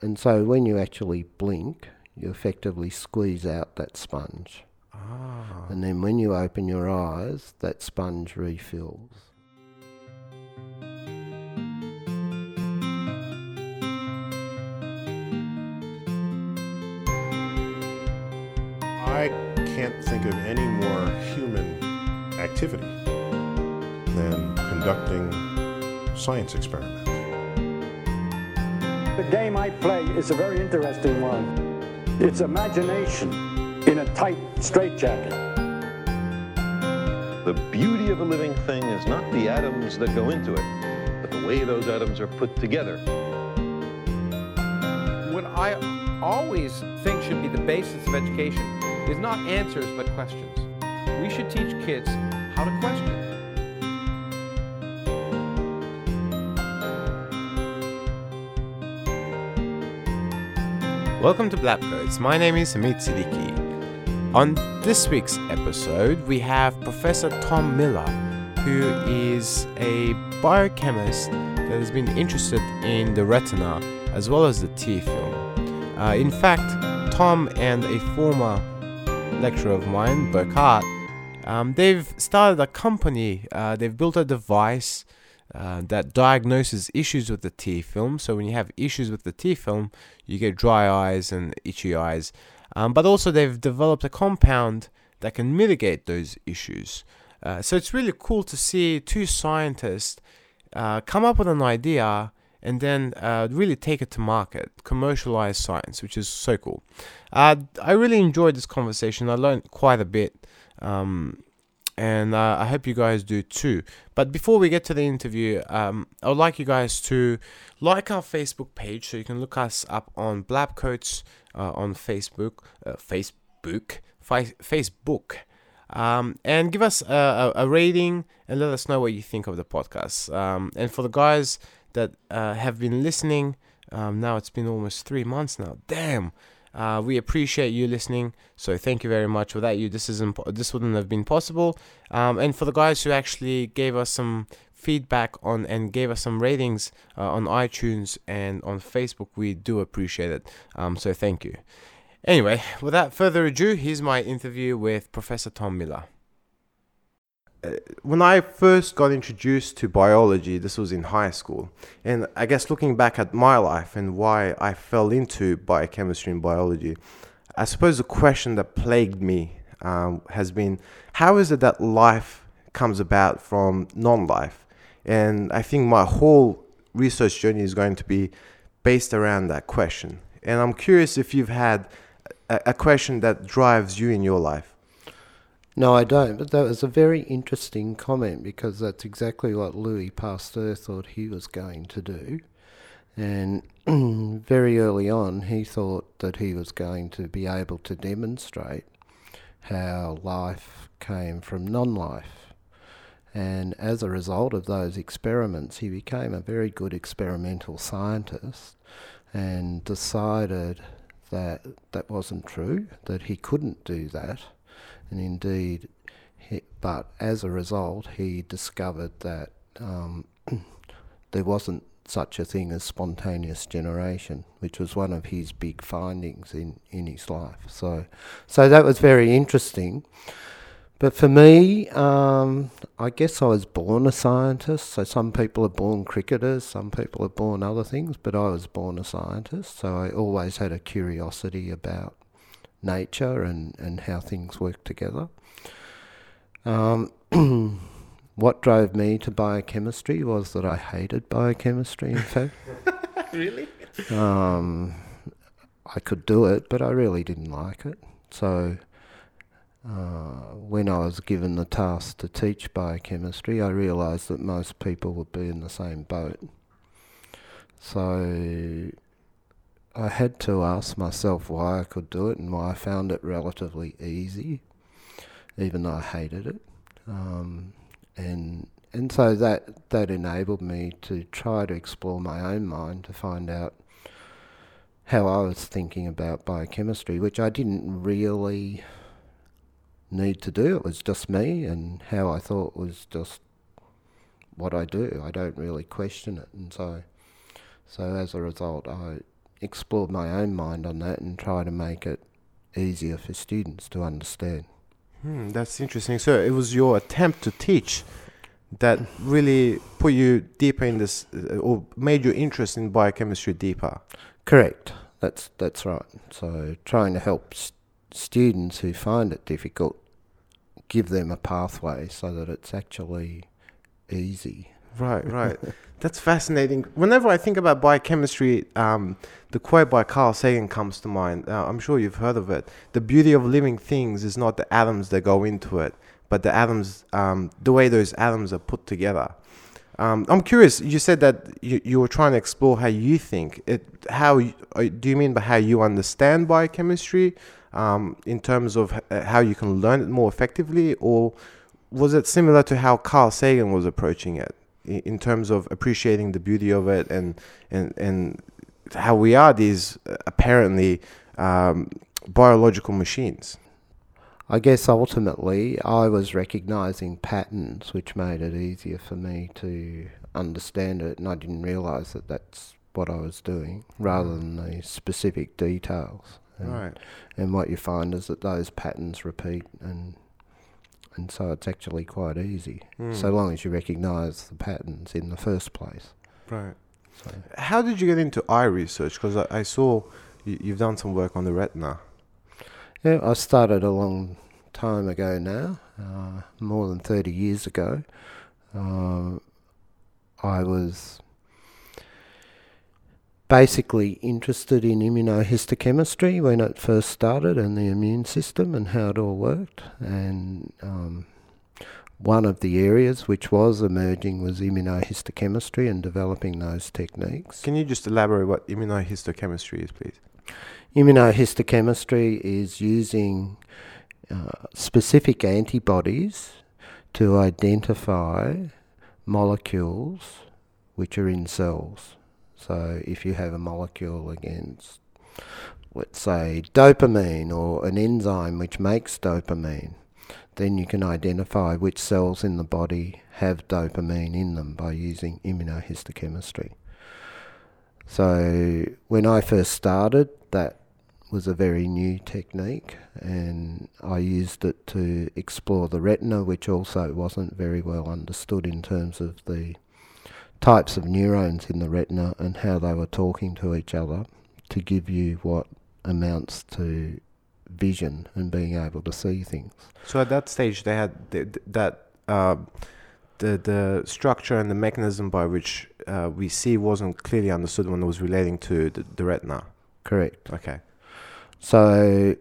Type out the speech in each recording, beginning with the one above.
and so when you actually blink, you effectively squeeze out that sponge. Ah. And then when you open your eyes, that sponge refills. I can't think of any more human activity than conducting science experiments. The game I play is a very interesting one. It's imagination in a tight straitjacket. The beauty of a living thing is not the atoms that go into it, but the way those atoms are put together. What I always think should be the basis of education is not answers but questions. We should teach kids how to question. Welcome to Blab Coats. My name is Amit Siddiqui. On this week's episode, we have Professor Tom Millar, who is a biochemist that has been interested in the retina as well as the tear film. Uh, in fact, Tom and a former lecturer of mine, Burkhart, um, they've started a company, uh, they've built a device uh, that diagnoses issues with the tear film. So when you have issues with the tear film, you get dry eyes and itchy eyes. Um, but also they've developed a compound that can mitigate those issues. Uh, so it's really cool to see two scientists uh, come up with an idea and then uh, really take it to market, commercialize science, which is so cool. Uh, I really enjoyed this conversation. I learned quite a bit. Um, and uh, I hope you guys do too. But before we get to the interview, um, I would like you guys to like our Facebook page, so you can look us up on Blabcoats uh, on Facebook, uh, Facebook, fi- Facebook, um, and give us a, a, a rating and let us know what you think of the podcast. Um, and for the guys that uh, have been listening, um, now it's been almost three months now. Damn. Uh, we appreciate you listening, so thank you very much. Without you, this isn't this wouldn't have been possible. Um, and for the guys who actually gave us some feedback on and gave us some ratings uh, on iTunes and on Facebook, we do appreciate it. Um, so thank you. Anyway, without further ado, here's my interview with Professor Tom Millar. When I first got introduced to biology, this was in high school. And I guess looking back at my life and why I fell into biochemistry and biology, I suppose the question that plagued me um, has been how is it that life comes about from non life? And I think my whole research journey is going to be based around that question. And I'm curious if you've had a, a question that drives you in your life. No, I don't. But that was a very interesting comment because that's exactly what Louis Pasteur thought he was going to do. And very early on, he thought that he was going to be able to demonstrate how life came from non life. And as a result of those experiments, he became a very good experimental scientist and decided that that wasn't true, that he couldn't do that and indeed, he, but as a result, he discovered that um, there wasn't such a thing as spontaneous generation, which was one of his big findings in, in his life. So, so that was very interesting. But for me, um, I guess I was born a scientist. So some people are born cricketers, some people are born other things, but I was born a scientist. So I always had a curiosity about nature and, and how things work together. Um, what drove me to biochemistry was that I hated biochemistry, in fact. really? Um, I could do it, but I really didn't like it. So uh, when I was given the task to teach biochemistry, I realised that most people would be in the same boat. So I had to ask myself why I could do it and why I found it relatively easy, even though I hated it. Um, and and so that that enabled me to try to explore my own mind to find out how I was thinking about biochemistry, which I didn't really need to do. It was just me and how I thought was just what I do. I don't really question it, and so so as a result, I explored my own mind on that and try to make it easier for students to understand. Hmm, that's interesting. So it was your attempt to teach that really put you deeper in this, uh, or made your interest in biochemistry deeper. Correct. That's that's right. So trying to help s- students who find it difficult, give them a pathway so that it's actually easy. Right, right. That's fascinating. Whenever I think about biochemistry, um, the quote by Carl Sagan comes to mind. Uh, I'm sure you've heard of it. The beauty of living things is not the atoms that go into it, but the atoms, um, the way those atoms are put together. Um, I'm curious. You said that you, you were trying to explore how you think. It, how uh, do you mean by how you understand biochemistry, um, in terms of uh, how you can learn it more effectively, or was it similar to how Carl Sagan was approaching it, in terms of appreciating the beauty of it and and and how we are these uh, apparently um, biological machines? I guess ultimately I was recognizing patterns which made it easier for me to understand it, and I didn't realize that that's what I was doing rather than the specific details. And, Right. and what you find is that those patterns repeat, and and so it's actually quite easy, so long as you recognize the patterns in the first place. Right. So. How did you get into eye research? Because I, I saw you, you've done some work on the retina. Yeah, I started a long time ago now, uh, more than 30 years ago. Um, I was basically interested in immunohistochemistry when it first started and the immune system and how it all worked. And um, one of the areas which was emerging was immunohistochemistry and developing those techniques. Can you just elaborate what immunohistochemistry is, please? Immunohistochemistry is using uh, specific antibodies to identify molecules which are in cells. So if you have a molecule against, let's say, dopamine or an enzyme which makes dopamine, then you can identify which cells in the body have dopamine in them by using immunohistochemistry. So when I first started, that was a very new technique, and I used it to explore the retina, which also wasn't very well understood in terms of the types of neurons in the retina and how they were talking to each other to give you what amounts to vision and being able to see things. So at that stage, they had th- th- that uh, the the structure and the mechanism by which uh, we see wasn't clearly understood when it was relating to the, the retina. Correct. Okay. So,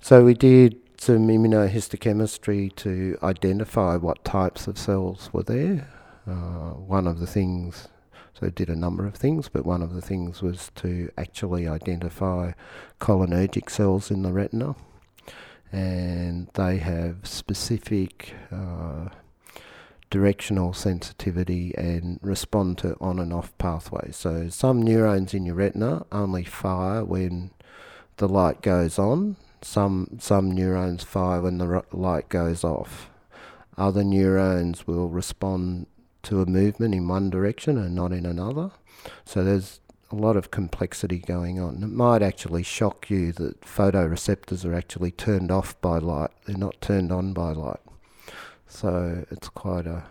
so we did some immunohistochemistry to identify what types of cells were there. Uh, one of the things, so did a number of things, but one of the things was to actually identify cholinergic cells in the retina, and they have specific. Uh, directional sensitivity and respond to on and off pathways. So some neurons in your retina only fire when the light goes on. Some some neurons fire when the ri- light goes off. Other neurons will respond to a movement in one direction and not in another. So there's a lot of complexity going on. It might actually shock you that photoreceptors are actually turned off by light. They're not turned on by light. So it's quite a.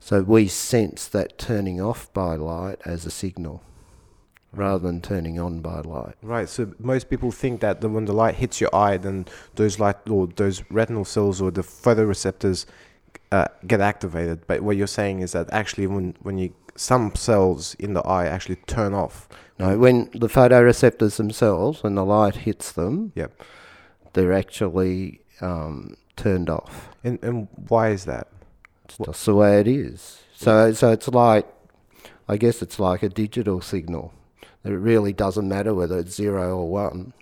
So we sense that turning off by light as a signal, rather than turning on by light. Right. So most people think that the, when the light hits your eye, then those light or those retinal cells or the photoreceptors uh, get activated. But what you're saying is that actually, when when you some cells in the eye actually turn off. No, when the photoreceptors themselves, when the light hits them, Yep. they're actually um, turned off. And and why is that? It's just the way it is. So, so it's like, I guess it's like a digital signal. It really doesn't matter whether it's zero or one,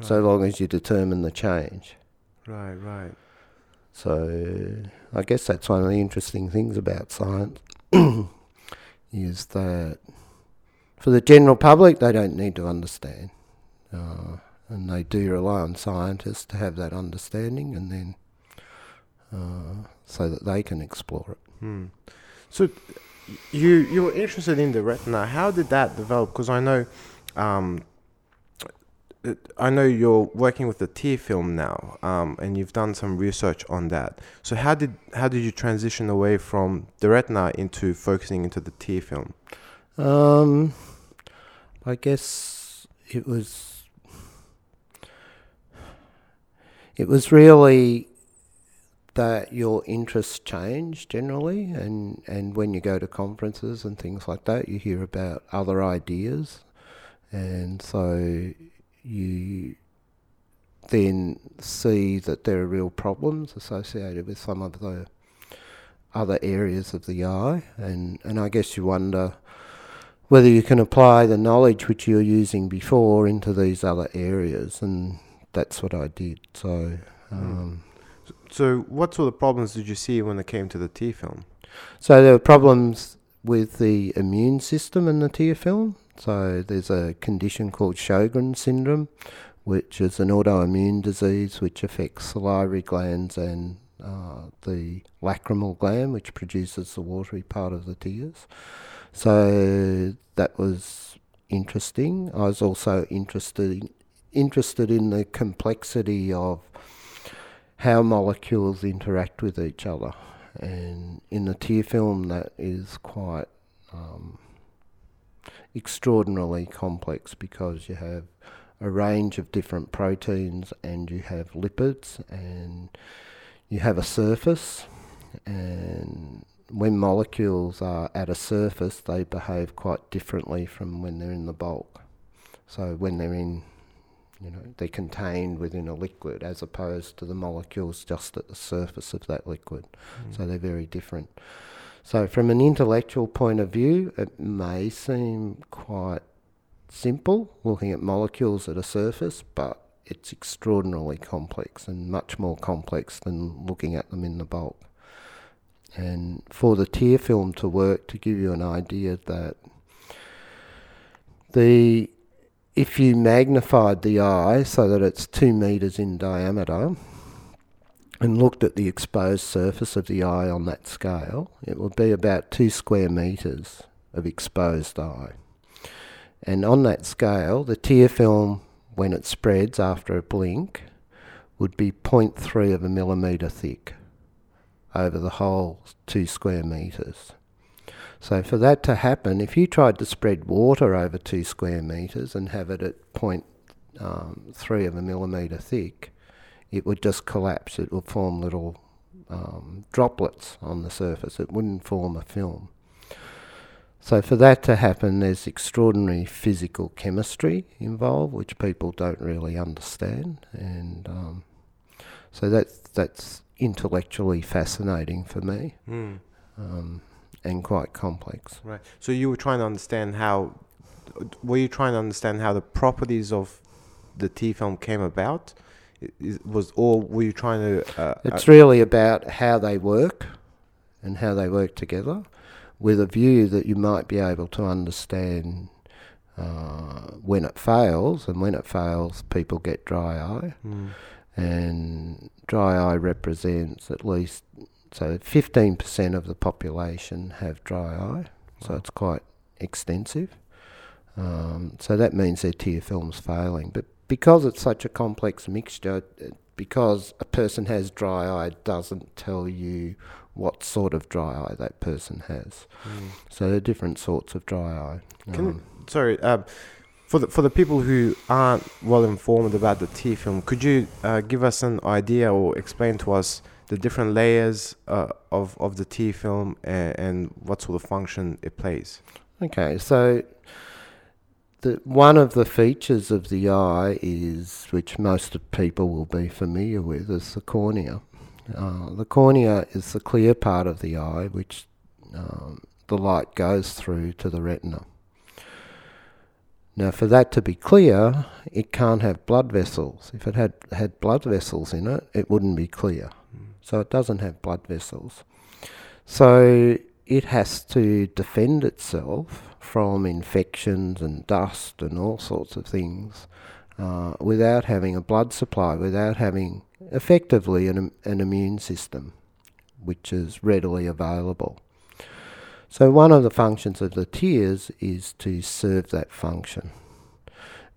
so long as you determine the change. Right. Right. So, I guess that's one of the interesting things about science is that for the general public, they don't need to understand. Uh, and they do rely on scientists to have that understanding and then uh, so that they can explore it. Hmm. So you you were interested in the retina. How did that develop? Because I know, um, I know you're working with the tear film now, um, and you've done some research on that. So how did how did you transition away from the retina into focusing into the tear film? Um, I guess it was. It was really that your interests change generally, and, and when you go to conferences and things like that, you hear about other ideas, and so you then see that there are real problems associated with some of the other areas of the eye, and, and I guess you wonder whether you can apply the knowledge which you're using before into these other areas, and that's what I did. So, um, So what sort of problems did you see when it came to the tear film? so there were problems with the immune system in the tear film. So there's a condition called Sjogren syndrome, which is an autoimmune disease which affects salivary glands and uh, the lacrimal gland, which produces the watery part of the tears. So that was interesting. I was also interested in, interested in the complexity of how molecules interact with each other, and in the tear film, that is quite um, extraordinarily complex because you have a range of different proteins and you have lipids and you have a surface. And when molecules are at a surface they behave quite differently from when they're in the bulk. So when they're in you know they're contained within a liquid as opposed to the molecules just at the surface of that liquid. Hmm. So they're very different so from an intellectual point of view it may seem quite simple looking at molecules at a surface, but it's extraordinarily complex and much more complex than looking at them in the bulk. And for the tear film to work, to give you an idea that the if you magnified the eye so that it's two meters in diameter and looked at the exposed surface of the eye on that scale, it would be about two square meters of exposed eye. And on that scale, the tear film, when it spreads after a blink, would be 0.3 of a millimetre thick over the whole two square metres. So for that to happen, if you tried to spread water over two square metres and have it at um, 0.3 of a millimetre thick, it would just collapse. It would form little um, droplets on the surface. It wouldn't form a film. So for that to happen, there's extraordinary physical chemistry involved, which people don't really understand, and um, so that's that's intellectually fascinating for me, um, and quite complex. Right. So you were trying to understand how, were you trying to understand how the properties of the tear film came about? Was or were you trying to? Uh, It's really about how they work and how they work together, with a view that you might be able to understand uh, when it fails, and when it fails, people get dry eye. mm, and dry eye represents at least so 15% of the population have dry eye, so Wow. it's quite extensive. Um, so that means their tear film's failing. But because it's such a complex mixture, because a person has dry eye doesn't tell you what sort of dry eye that person has. mm. So there are different sorts of dry eye. Can- Um, Sorry, um, for the for the people who aren't well informed about the tear film, could you uh, give us an idea or explain to us the different layers uh, of of the tear film and, and what sort of function it plays? Okay, so the one of the features of the eye is, which most people will be familiar with, is the cornea. Uh, the cornea is the clear part of the eye, which um, the light goes through to the retina. Now, for that to be clear, it can't have blood vessels. If it had had blood vessels in it, it wouldn't be clear. So it doesn't have blood vessels. So it has to defend itself from infections and dust and all sorts of things uh, without having a blood supply, without having effectively an, an immune system which is readily available. So one of the functions of the tears is to serve that function.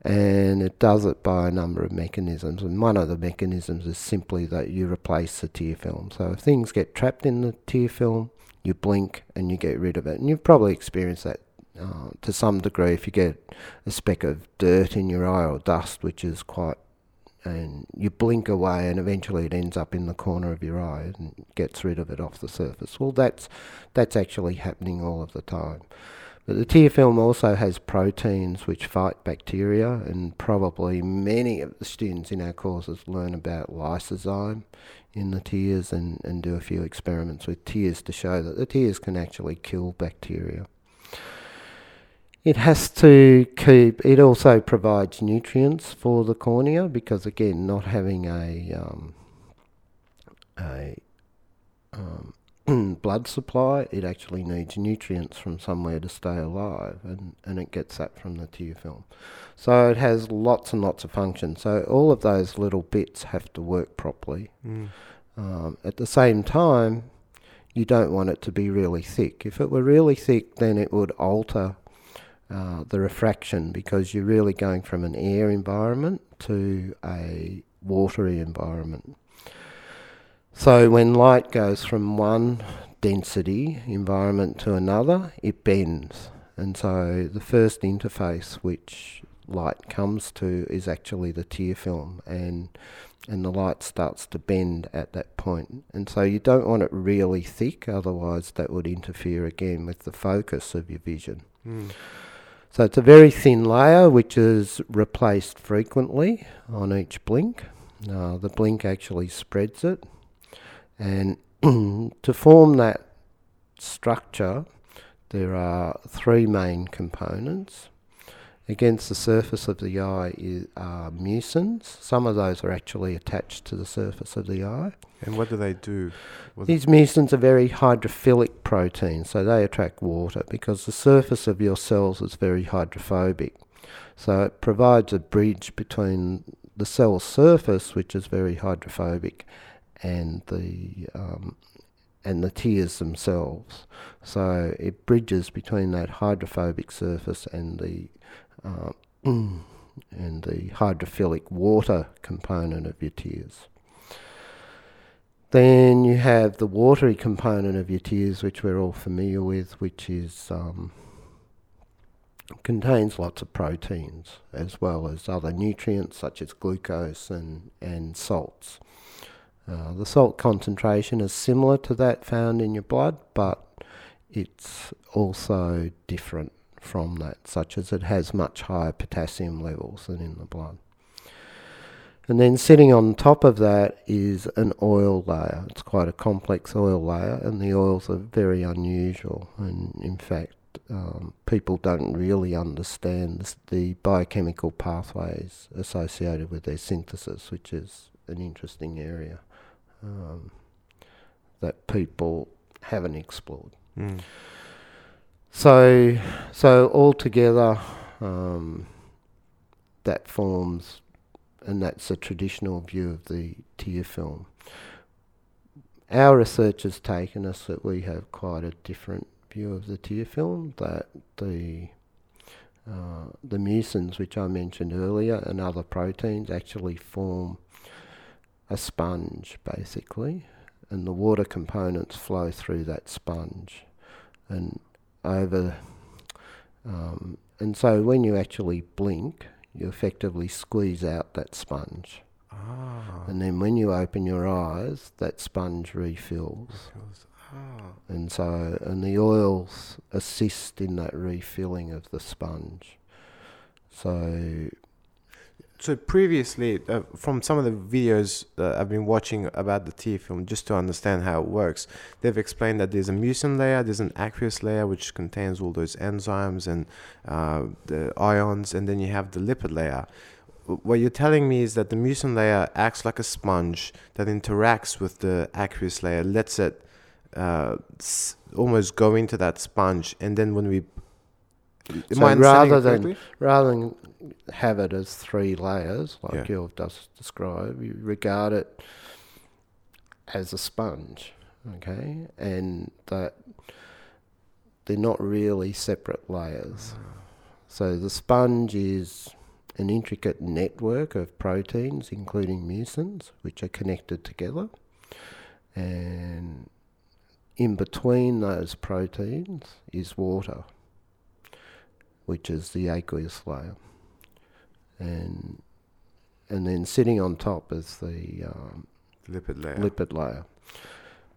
And it does it by a number of mechanisms. And one of the mechanisms is simply that you replace the tear film. So if things get trapped in the tear film, you blink and you get rid of it. And you've probably experienced that uh, to some degree if you get a speck of dirt in your eye or dust, which is quite and you blink away and eventually it ends up in the corner of your eye and gets rid of it off the surface. Well, that's that's actually happening all of the time. But the tear film also has proteins which fight bacteria, and probably many of the students in our courses learn about lysozyme in the tears and, and do a few experiments with tears to show that the tears can actually kill bacteria. It has to keep. It also provides nutrients for the cornea because, again, not having a um, a um, blood supply, it actually needs nutrients from somewhere to stay alive, and, and it gets that from the tear film. So it has lots and lots of functions. So all of those little bits have to work properly. Mm. Um, at the same time, you don't want it to be really thick. If it were really thick, then it would alter uh, the refraction because you're really going from an air environment to a watery environment. So when light goes from one density environment to another, it bends. And so the first interface which light comes to is actually the tear film and and the light starts to bend at that point. And so you don't want it really thick, otherwise that would interfere again with the focus of your vision. Mm. So it's a very thin layer which is replaced frequently on each blink. Uh, the blink actually spreads it. And to form that structure, there are three main components. Against the surface of the eye is, are mucins. Some of those are actually attached to the surface of the eye. And what do they do? What These mucins are very hydrophilic proteins, so they attract water because the surface of your cells is very hydrophobic. So it provides a bridge between the cell surface, which is very hydrophobic, and the um, and the tears themselves. So it bridges between that hydrophobic surface and the uh, and the hydrophilic water component of your tears. Then you have the watery component of your tears, which we're all familiar with, which is um, contains lots of proteins as well as other nutrients such as glucose and, and salts. Uh, the salt concentration is similar to that found in your blood, but it's also different from that, such as it has much higher potassium levels than in the blood. And then sitting on top of that is an oil layer. It's quite a complex oil layer, and the oils are very unusual. And in fact, um, people don't really understand the biochemical pathways associated with their synthesis, which is an interesting area um, that people haven't explored. Mm. So, so altogether, um, that forms and that's a traditional view of the tear film. Our research has taken us that we have quite a different view of the tear film, that the uh, the mucins, which I mentioned earlier, and other proteins actually form a sponge, basically, and the water components flow through that sponge, and over, um, and so when you actually blink, you effectively squeeze out that sponge. Ah. And then when you open your eyes, that sponge refills. Ah. And so, and the oils assist in that refilling of the sponge. So, So previously, uh, from some of the videos I've been watching about the tear film, just to understand how it works, they've explained that there's a mucin layer, there's an aqueous layer which contains all those enzymes and uh, the ions, and then you have the lipid layer. What you're telling me is that the mucin layer acts like a sponge that interacts with the aqueous layer, lets it uh, almost go into that sponge, and then when we Am So rather than- correctly? rather than have it as three layers, like Yeah. you've just described, you regard it as a sponge, okay? And that they're not really separate layers. So the sponge is an intricate network of proteins, including mucins, which are connected together. And in between those proteins is water, which is the aqueous layer. And and then sitting on top is the um, Lipid layer. lipid layer.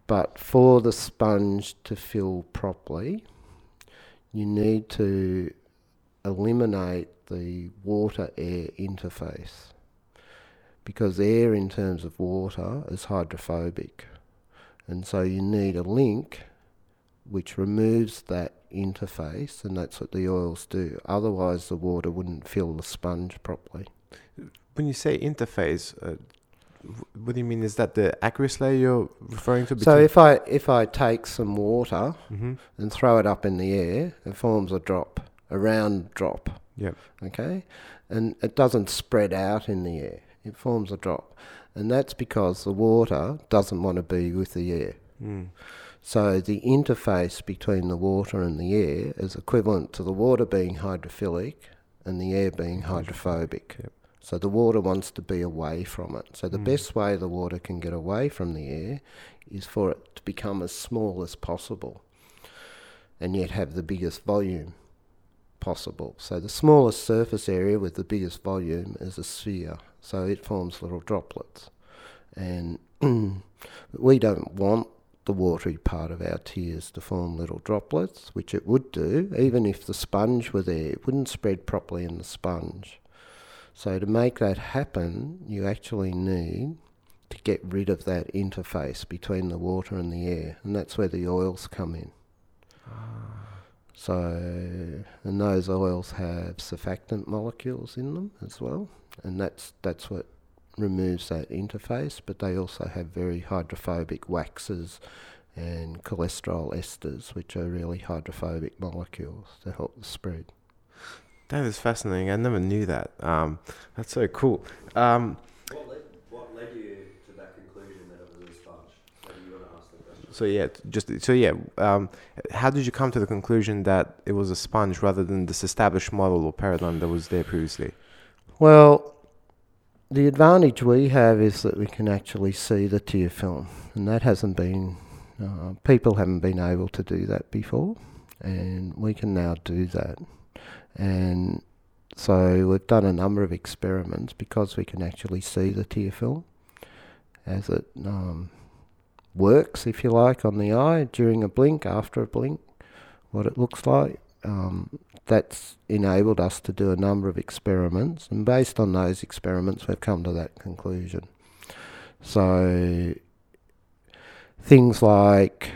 But for the sponge to fill properly, you need to eliminate the water air interface because air, in terms of water, is hydrophobic. And so you need a link which removes that interface, and that's what the oils do. Otherwise, the water wouldn't fill the sponge properly. When you say interface, uh, what do you mean? Is that the aqueous layer you're referring to? So if I if I take some water hmm and throw it up in the air, it forms a drop, a round drop. Yep. Okay, and it doesn't spread out in the air. It forms a drop, and that's because the water doesn't want to be with the air. Mm. So the interface between the water and the air is equivalent to the water being hydrophilic and the air being hydrophobic. Yep. So the water wants to be away from it. So the Mm. best way the water can get away from the air is for it to become as small as possible and yet have the biggest volume possible. So the smallest surface area with the biggest volume is a sphere. So it forms little droplets. And we don't want the watery part of our tears to form little droplets, which it would do, even if the sponge were there. It wouldn't spread properly in the sponge. So to make that happen, you actually need to get rid of that interface between the water and the air, and that's where the oils come in. Ah. So, and those oils have surfactant molecules in them as well, and that's that's what removes that interface. But they also have very hydrophobic waxes and cholesterol esters, which are really hydrophobic molecules to help the spread. That is fascinating. I never knew that. Um, that's so cool. Um, What led, what led you to that conclusion that it was a sponge? Maybe you want to ask the question. so yeah, just so yeah. Um, how did you come to the conclusion that it was a sponge rather than this established model or paradigm that was there previously? Well, the advantage we have is that we can actually see the tear film, and that hasn't been, uh, people haven't been able to do that before, and we can now do that. And so we've done a number of experiments because we can actually see the tear film as it um, works, if you like, on the eye during a blink, after a blink, what it looks like. Um, that's enabled us to do a number of experiments, and based on those experiments, we've come to that conclusion. So, things like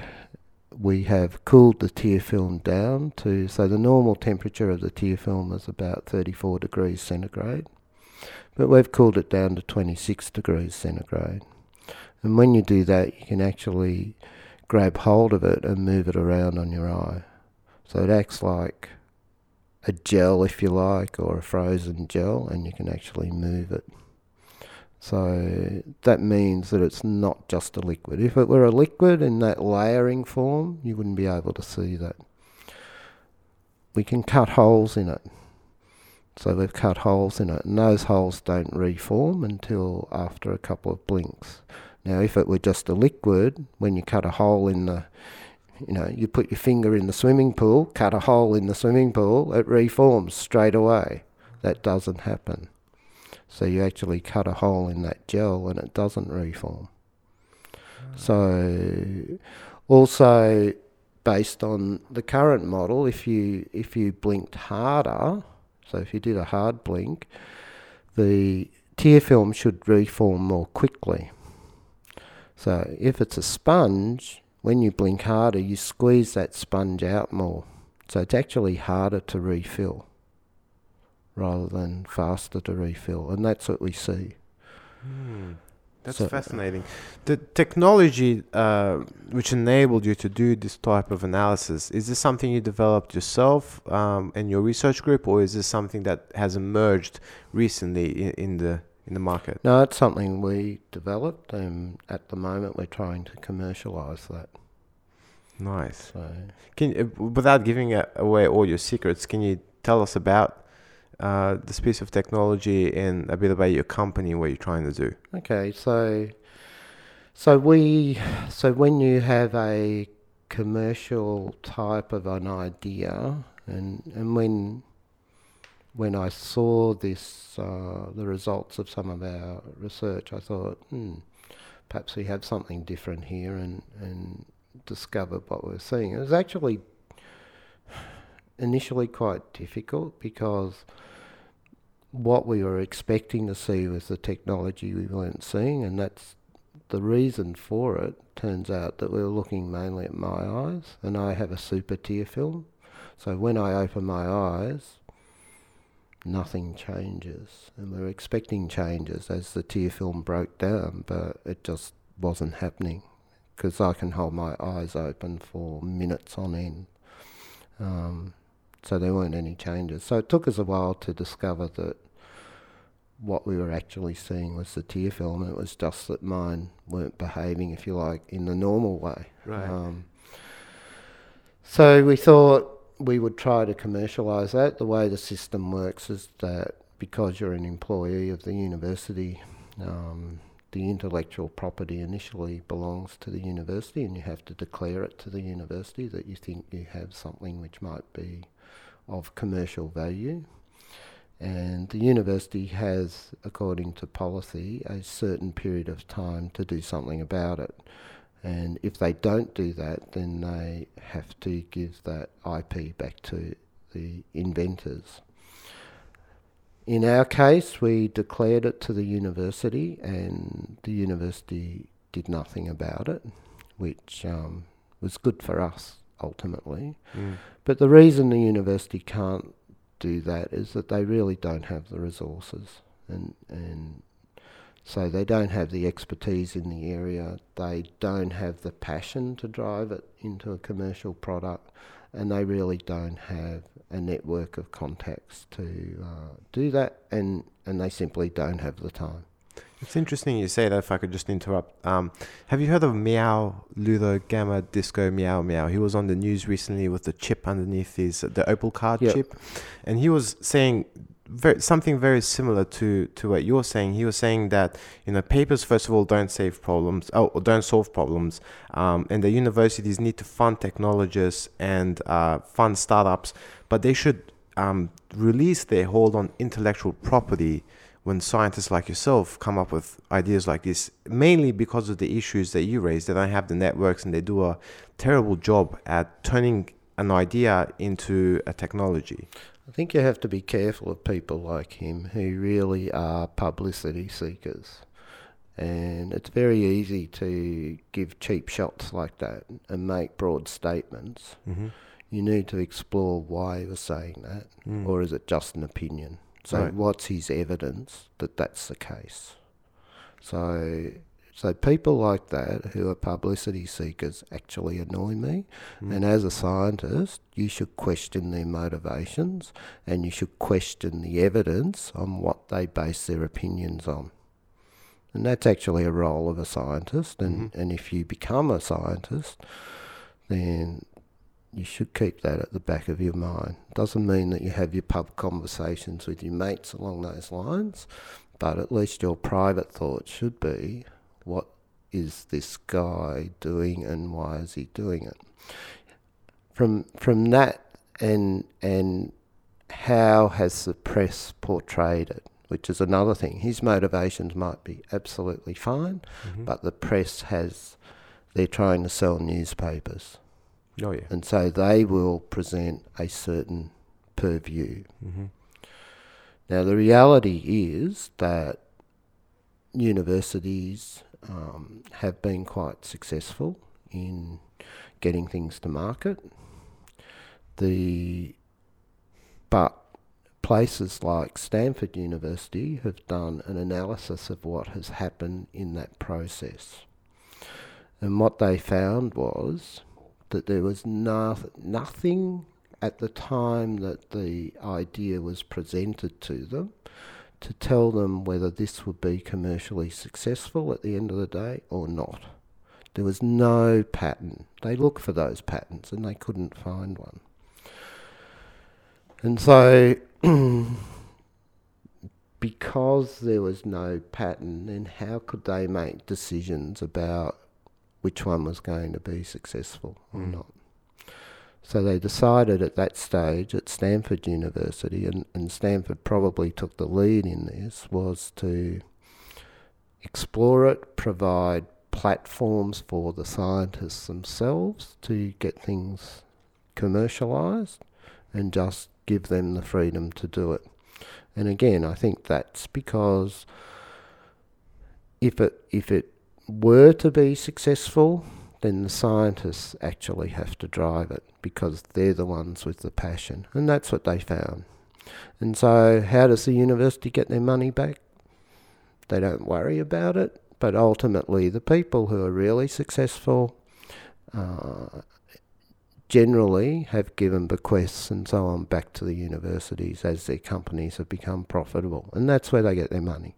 we have cooled the tear film down to so the normal temperature of the tear film is about 34 degrees centigrade, but we've cooled it down to 26 degrees centigrade. And when you do that, you can actually grab hold of it and move it around on your eye. So it acts like a gel, if you like, or a frozen gel, and you can actually move it. So that means that it's not just a liquid. If it were a liquid in that layering form, you wouldn't be able to see that. We can cut holes in it. So we've cut holes in it, and those holes don't reform until after a couple of blinks. Now, if it were just a liquid, when you cut a hole in the you know, you put your finger in the swimming pool, cut a hole in the swimming pool, it reforms straight away. That doesn't happen. So you actually cut a hole in that gel and it doesn't reform. So also based on the current model, if you if you blinked harder, so if you did a hard blink, the tear film should reform more quickly. So if it's a sponge, when you blink harder, you squeeze that sponge out more. So it's actually harder to refill rather than faster to refill. And that's what we see. Hmm. That's So- fascinating. The technology uh, which enabled you to do this type of analysis is this something you developed yourself um, in your research group, or is this something that has emerged recently in, in the in the market? No, it's something we developed, and at the moment we're trying to commercialise that. Nice. So Can uh, without giving away all your secrets, can you tell us about uh, this piece of technology and a bit about your company, what you're trying to do? Okay, so so we so when you have a commercial type of an idea, and and when when I saw this uh, the results of some of our research, I thought, hmm, perhaps we have something different here, and and discovered what we we're seeing. It was actually initially quite difficult because what we were expecting to see was the technology we weren't seeing, and that's the reason for it. Turns out that we were looking mainly at my eyes, and I have a super tear film. So when I open my eyes, nothing changes, and we were expecting changes as the tear film broke down, but it just wasn't happening because I can hold my eyes open for minutes on end. Um, so there weren't any changes. So it took us a while to discover that what we were actually seeing was the tear film. It was just that mine weren't behaving, if you like, in the normal way. Right. Um, so we thought we would try to commercialise that. The way the system works is that because you're an employee of the university, um, the intellectual property initially belongs to the university, and you have to declare it to the university that you think you have something which might be of commercial value. And the university has, according to policy, a certain period of time to do something about it. And if they don't do that, then they have to give that IP back to the inventors. In our case, we declared it to the university, and the university did nothing about it, which um, was good for us ultimately. Mm. But the reason the university can't do that is that they really don't have the resources, and and so they don't have the expertise in the area. They don't have the passion to drive it into a commercial product, and they really don't have a network of contacts to uh, do that, and and they simply don't have the time. It's interesting you say that. If I could just interrupt, um, have you heard of Meow Ludo Gamma Disco Meow Meow? He was on the news recently with the chip underneath his the Opal card Yep. chip, and he was saying very, something very similar to to what you're saying. He was saying that you know papers first of all don't save problems, oh, don't solve problems, um, and the universities need to fund technologists and uh, fund startups, but they should um, release their hold on intellectual property when scientists like yourself come up with ideas like this, mainly because of the issues that you raised, they don't have the networks and they do a terrible job at turning an idea into a technology. I think you have to be careful of people like him who really are publicity seekers. And it's very easy to give cheap shots like that and make broad statements. Mm-hmm. You need to explore why he was saying that, Mm. or is it just an opinion? So, Right. what's his evidence that that's the case? So, so people like that who are publicity seekers actually annoy me. Mm. And as a scientist, you should question their motivations and you should question the evidence on what they base their opinions on. And that's actually a role of a scientist. And, Mhm. and if you become a scientist, then you should keep that at the back of your mind. Doesn't mean that you have your pub conversations with your mates along those lines, but at least your private thoughts should be what is this guy doing and why is he doing it? From from that and and how has the press portrayed it, which is another thing. His motivations might be absolutely fine, Mhm. but the press has they're trying to sell newspapers. oh yeah. And so they will present a certain purview. Mm-hmm. Now, the reality is that universities um, have been quite successful in getting things to market. The but places like Stanford University have done an analysis of what has happened in that process. And what they found was that there was no, nothing at the time that the idea was presented to them to tell them whether this would be commercially successful at the end of the day or not. There was no pattern. They looked for those patterns and they couldn't find one. And so, because there was no pattern, then how could they make decisions about which one was going to be successful or Mm. not? So they decided at that stage at Stanford University, and, and Stanford probably took the lead in this, was to explore it, provide platforms for the scientists themselves to get things commercialized, and just give them the freedom to do it. And again, I think that's because if it if it were to be successful, then the scientists actually have to drive it because they're the ones with the passion, and that's what they found. And so, how does the university get their money back? They don't worry about it, but ultimately, the people who are really successful uh, generally have given bequests and so on back to the universities as their companies have become profitable, and that's where they get their money,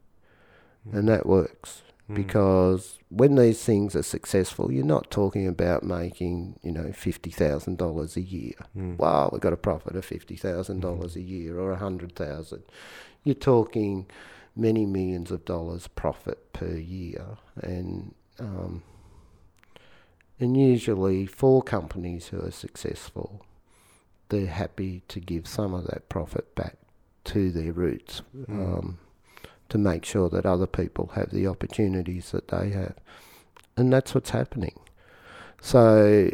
and that works Mm. because when these things are successful, you're not talking about making, you know, fifty thousand dollars a year. Mm. Wow, we've got a profit of fifty thousand dollars a year or a hundred thousand. You're talking many millions of dollars profit per year, and um, and usually for companies who are successful, they're happy to give some of that profit back to their roots. Mm. Um, to make sure that other people have the opportunities that they have. And that's what's happening. So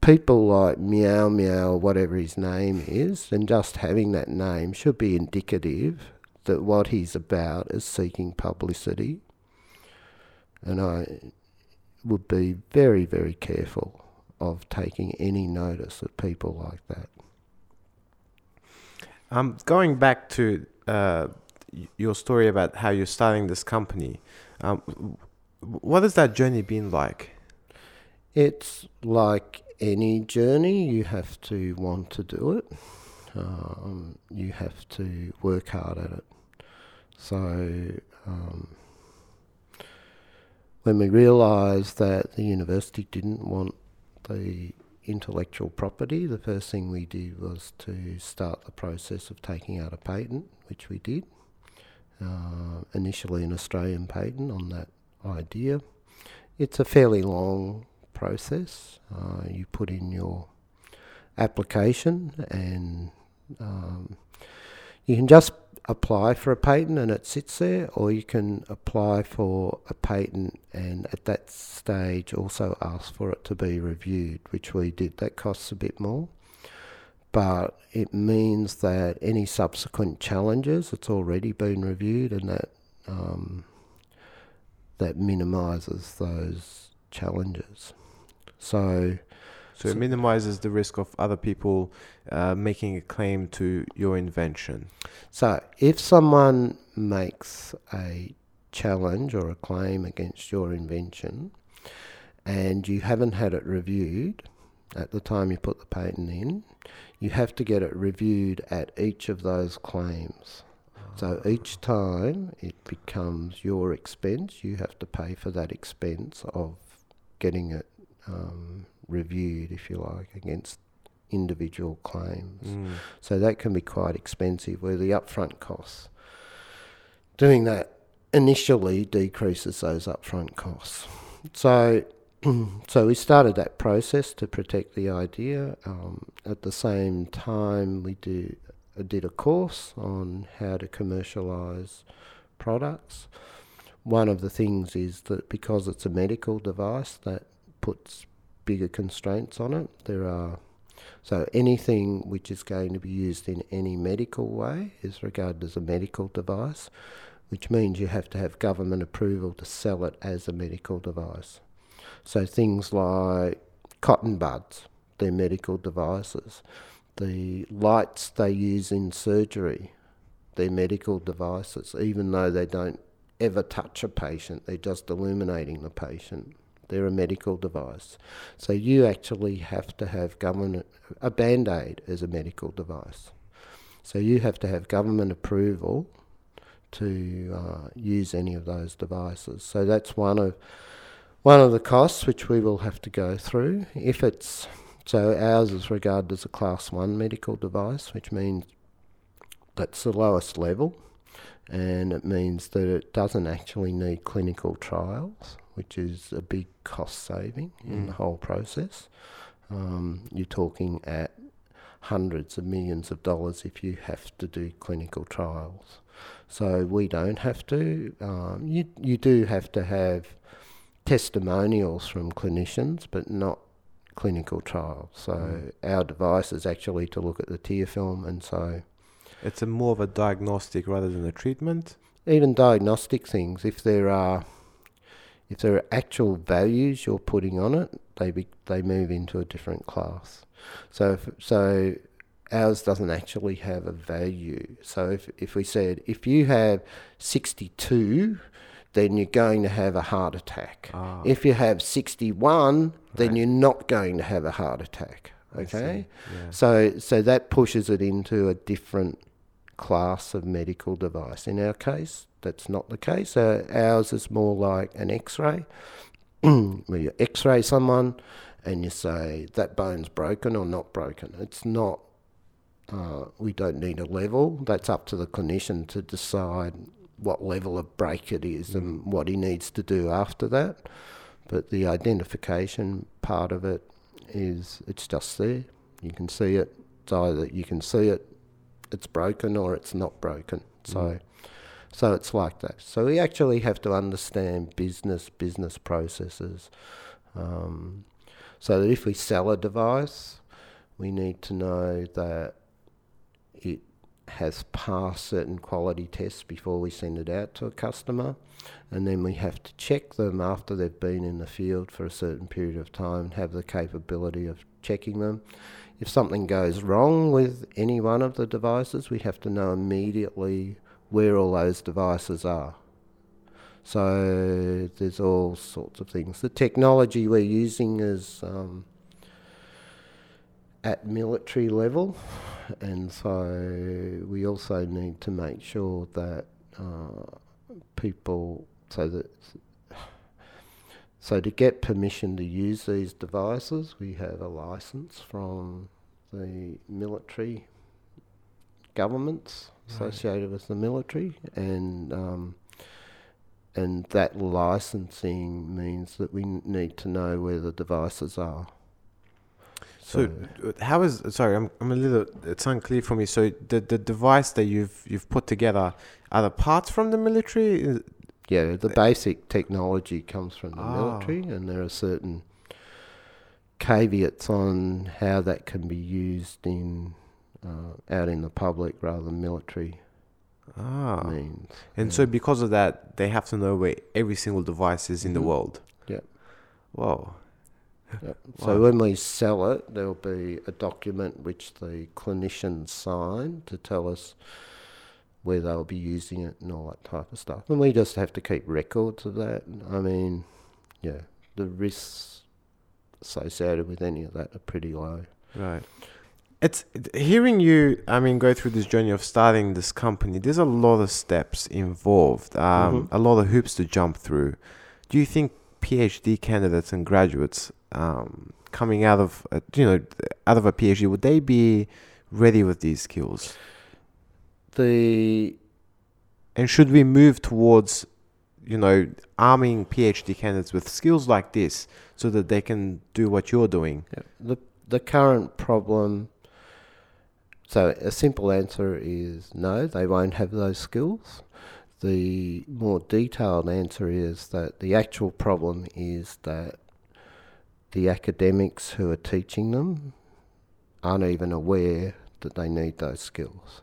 people like Meow Meow, whatever his name is, and just having that name should be indicative that what he's about is seeking publicity. And I would be very, very careful of taking any notice of people like that. Um, going back to uh, your story about how you're starting this company, um, what has that journey been like? It's like any journey, you have to want to do it. Um, you have to work hard at it. So, um, when we realised that the university didn't want the intellectual property, the first thing we did was to start the process of taking out a patent, which we did. Uh, initially, an Australian patent on that idea. It's a fairly long process. Uh, you put in your application, and um, you can just apply for a patent and it sits there, or you can apply for a patent and at that stage also ask for it to be reviewed, which we did. That costs a bit more, but it means that any subsequent challenges, it's already been reviewed, and that um, that minimises those challenges. So, So it minimizes the risk of other people uh, making a claim to your invention. so if someone makes a challenge or a claim against your invention, and you haven't had it reviewed at the time you put the patent in, you have to get it reviewed at each of those claims. So each time it becomes your expense, you have to pay for that expense of getting it um, reviewed, if you like, against individual claims. Mm. So that can be quite expensive, where the upfront costs. Doing that initially decreases those upfront costs. So, so we started that process to protect the idea. Um, at the same time, we do uh, did a course on how to commercialise products. One of the things is that because it's a medical device, that puts bigger constraints on it. There are so anything which is going to be used in any medical way is regarded as a medical device, which means you have to have government approval to sell it as a medical device. So things like cotton buds, they're medical devices. The lights they use in surgery, they're medical devices, even though they don't ever touch a patient, they're just illuminating the patient. They're a medical device. So you actually have to have government, a band aid is a medical device. So you have to have government approval to uh, use any of those devices. So that's one of One of the costs, which we will have to go through, if it's so ours is regarded as a class one medical device, which means that's the lowest level, and it means that it doesn't actually need clinical trials, which is a big cost saving in the whole process. Um, you're talking at hundreds of millions of dollars if you have to do clinical trials. So we don't have to. Um, you you do have to have testimonials from clinicians, but not clinical trials. So hmm. our device is actually to look at the tear film, and so It's a more of a diagnostic rather than a treatment. even diagnostic things, if there are if there are actual values you're putting on it, they be, they move into a different class. So if, so ours doesn't actually have a value. So if if we said if you have 62, then you're going to have a heart attack. Ah. If you have 61, then you're not going to have a heart attack. Okay? Yeah. So so that pushes it into a different class of medical device. In our case, that's not the case. Uh, ours is more like an X-ray, where you X-ray someone and you say that bone's broken or not broken. It's not. Uh, we don't need a level. That's up to the clinician to decide what level of break it is and what he needs to do after that. But the identification part of it is it's just there. You can see it. It's either you can see it, it's broken or it's not broken. So, so it's like that. So we actually have to understand business business processes. Um, so that if we sell a device, we need to know that has passed certain quality tests before we send it out to a customer. And then we have to check them after they've been in the field for a certain period of time, and have the capability of checking them. If something goes wrong with any one of the devices, we have to know immediately where all those devices are. So there's all sorts of things. The technology we're using is um, at military level, and so we also need to make sure that uh, people, so that so to get permission to use these devices, we have a license from the military governments associated with the military, and um, and that licensing means that we need to know where the devices are. So, how is sorry? I'm, I'm a little. It's unclear for me. So the the device that you've you've put together are the parts from the military. Yeah, the basic technology comes from the Ah. military, and there are certain caveats on how that can be used in uh, out in the public rather than military Ah, means. and so because of that, they have to know where every single device is in the Mhm. world. Yep. Whoa. Yep. So Wow. when we sell it, there'll be a document which the clinicians sign to tell us where they'll be using it and all that type of stuff. And we just have to keep records of that. I mean, yeah, the risks associated with any of that are pretty low. Right. It's hearing you. I mean, go through this journey of starting this company. There's a lot of steps involved. Um, Mhm. a lot of hoops to jump through. Do you think PhD candidates and graduates um, coming out of a, you know out of a PhD would they be ready with these skills? The And should we move towards, you know, arming PhD candidates with skills like this so that they can do what you're doing? Yeah, the the current problem. So a simple answer is no, they won't have those skills. The more detailed answer is that the actual problem is that the academics who are teaching them aren't even aware that they need those skills.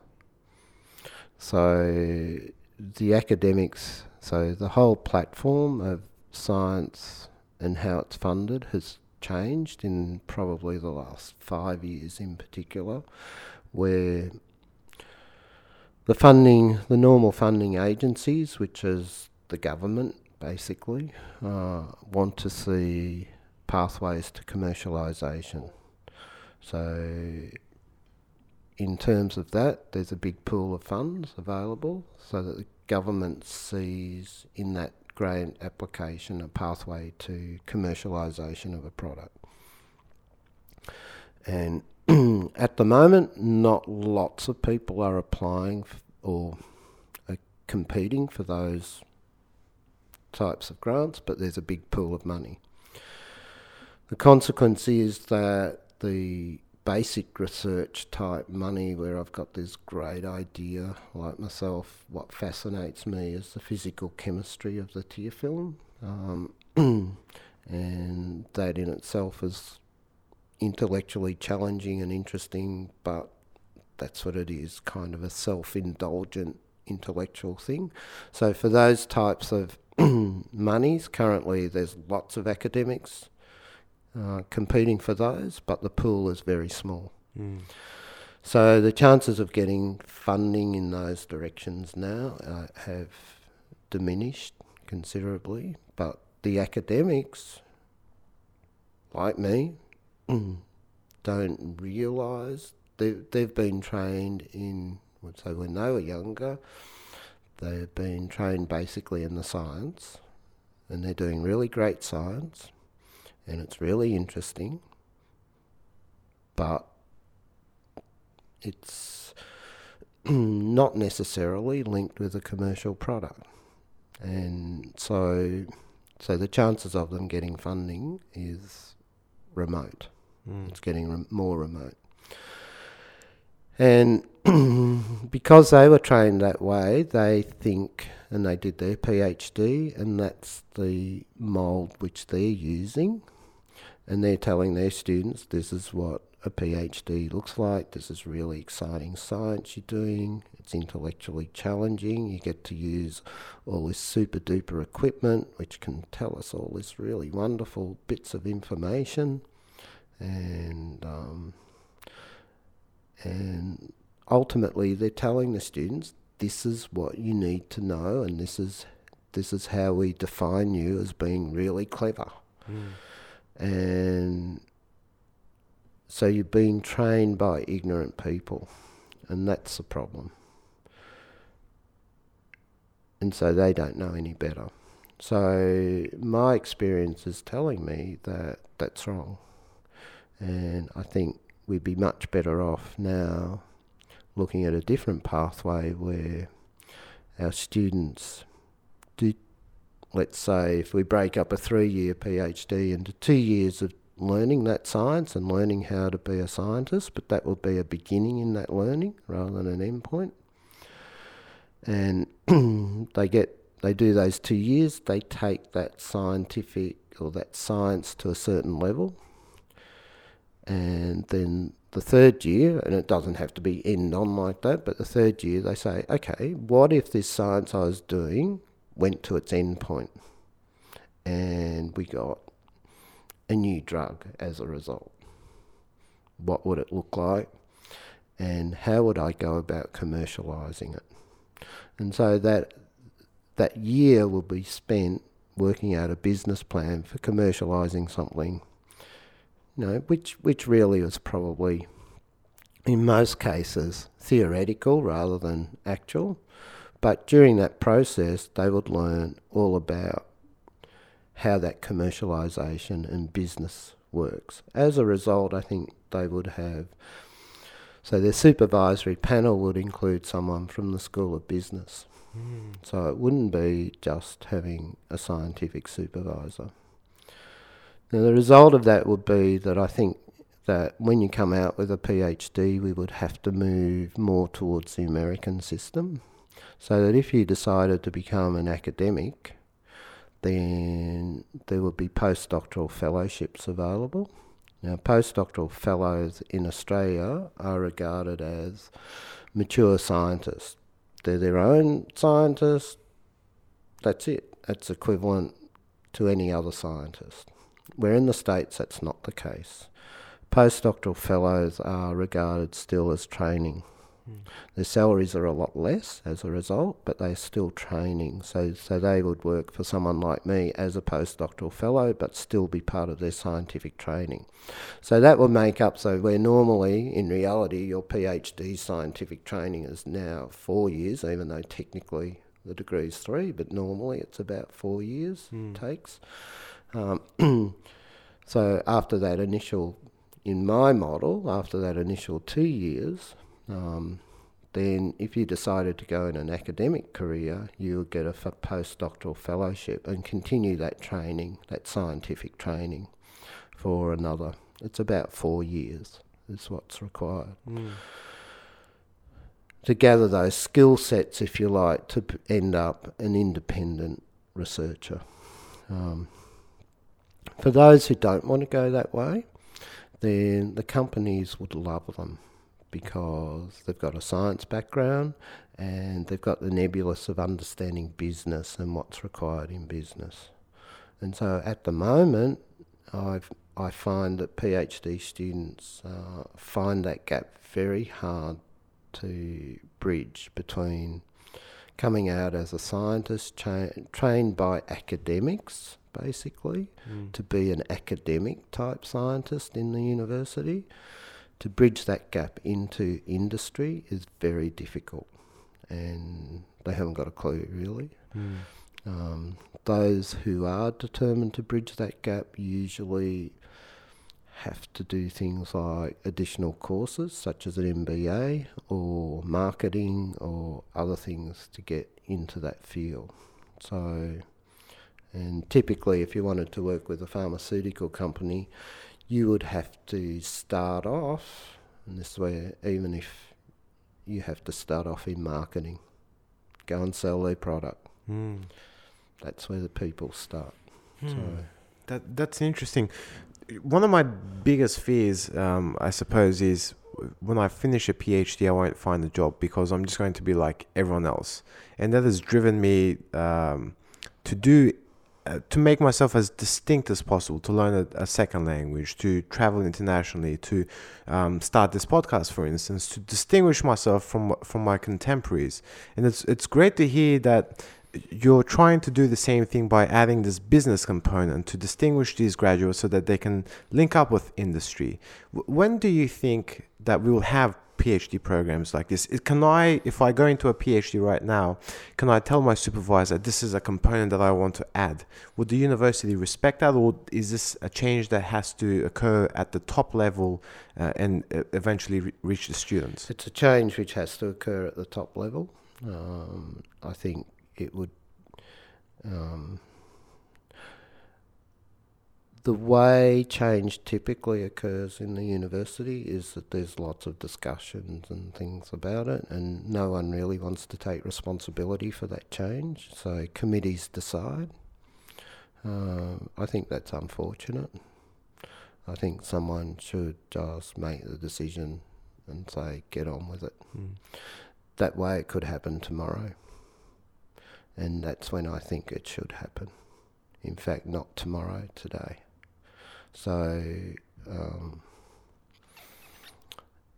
So the academics, so the whole platform of science and how it's funded has changed in probably the last five years in particular, where the funding, the normal funding agencies, which is the government basically, uh, want to see pathways to commercialisation. So, in terms of that, there's a big pool of funds available so that the government sees in that grant application, a pathway to commercialisation of a product. And at the moment, not lots of people are applying or are competing for those types of grants, but there's a big pool of money. The consequence is that the basic research type money, where I've got this great idea, like myself, what fascinates me is the physical chemistry of the tear film. Um, and that in itself is intellectually challenging and interesting, but that's what it is kind of a self indulgent intellectual thing. So, for those types of monies, currently there's lots of academics uh, competing for those, but the pool is very small. Mm. So, the chances of getting funding in those directions now uh, have diminished considerably, but the academics, like me, don't realise they've, they've been trained in, so when they were younger, they've been trained basically in the science, and they're doing really great science, and it's really interesting, but it's not necessarily linked with a commercial product. And so, so the chances of them getting funding is remote. Mm. It's getting rem- more remote. And because they were trained that way, they think, and they did their PhD, and that's the mould which they're using. And they're telling their students this is what a PhD looks like, this is really exciting science you're doing, it's intellectually challenging, you get to use all this super duper equipment which can tell us all this really wonderful bits of information. And um, and ultimately they're telling the students this is what you need to know and this is this is how we define you as being really clever. Mm. And so you're being trained by ignorant people and that's the problem. And so they don't know any better. So my experience is telling me that that's wrong. And I think we'd be much better off now looking at a different pathway where our students do, let's say, if we break up a three year PhD into two years of learning that science and learning how to be a scientist, but that will be a beginning in that learning rather than an end point. And they get they do those two years, they take that scientific or that science to a certain level and then the third year, and it doesn't have to be end on like that, but the third year they say, okay, what if this science I was doing went to its end point and we got a new drug as a result? What would it look like? And how would I go about commercialising it? And so that that year will be spent working out a business plan for commercialising something you know, which which really was probably, in most cases, theoretical rather than actual. But during that process, they would learn all about how that commercialisation and business works. As a result, I think they would have. So their supervisory panel would include someone from the School of Business. Mm. So it wouldn't be just having a scientific supervisor. Now, the result of that would be that I think that when you come out with a PhD, we would have to move more towards the American system. So that if you decided to become an academic, then there would be postdoctoral fellowships available. Now, postdoctoral fellows in Australia are regarded as mature scientists. They're their own scientists. That's it. That's equivalent to any other scientist. Where in the States that's not the case. Postdoctoral fellows are regarded still as training. Their salaries are a lot less as a result, but they're still training. So, so they would work for someone like me as a postdoctoral fellow, but still be part of their scientific training. So that would make up. So where normally, in reality, your PhD scientific training is now four years, even though technically the degree's three, but normally it's about four years Mm. takes. Um, so after that initial, in my model, after that initial two years, um, then if you decided to go in an academic career, you would get a f- postdoctoral fellowship and continue that training, that scientific training, for another. It's about four years is what's required Mm. to gather those skill sets, if you like, to p- end up an independent researcher. Um, for those who don't want to go that way, then the companies would love them because they've got a science background and they've got the nebulous of understanding business and what's required in business. And so at the moment, I've, I find that PhD students uh, find that gap very hard to bridge between coming out as a scientist cha- trained by academics, basically, Mm. to be an academic type scientist in the university, to bridge that gap into industry is very difficult. And they haven't got a clue, really. Mm. Um, those who are determined to bridge that gap usually have to do things like additional courses, such as an MBA or marketing or other things to get into that field. So, and typically, if you wanted to work with a pharmaceutical company, you would have to start off, and this is where even if you have to start off in marketing, go and sell their product. Mm. That's where the people start. Hmm. So, That that's interesting. One of my biggest fears, um, I suppose, is when I finish a PhD, I won't find a job because I'm just going to be like everyone else, and that has driven me um, to do. Uh, to make myself as distinct as possible, to learn a, a second language, to travel internationally, to um, start this podcast, for instance, to distinguish myself from from my contemporaries, and it's it's great to hear that you're trying to do the same thing by adding this business component to distinguish these graduates so that they can link up with industry. When do you think that we will have PhD programs like this? Can I, if I go into a PhD right now, can I tell my supervisor this is a component that I want to add? Would the university respect that, or is this a change that has to occur at the top level uh, and uh, eventually re- reach the students? it's a change which has to occur at the top level. Um, I think it would. Um, the way change typically occurs in the university is that there's lots of discussions and things about it, and no one really wants to take responsibility for that change. So committees decide. Um, I think that's unfortunate. I think someone should just make the decision and say, get on with it. Mm. That way it could happen tomorrow. And that's when I think it should happen. In fact, not tomorrow, today. So, um,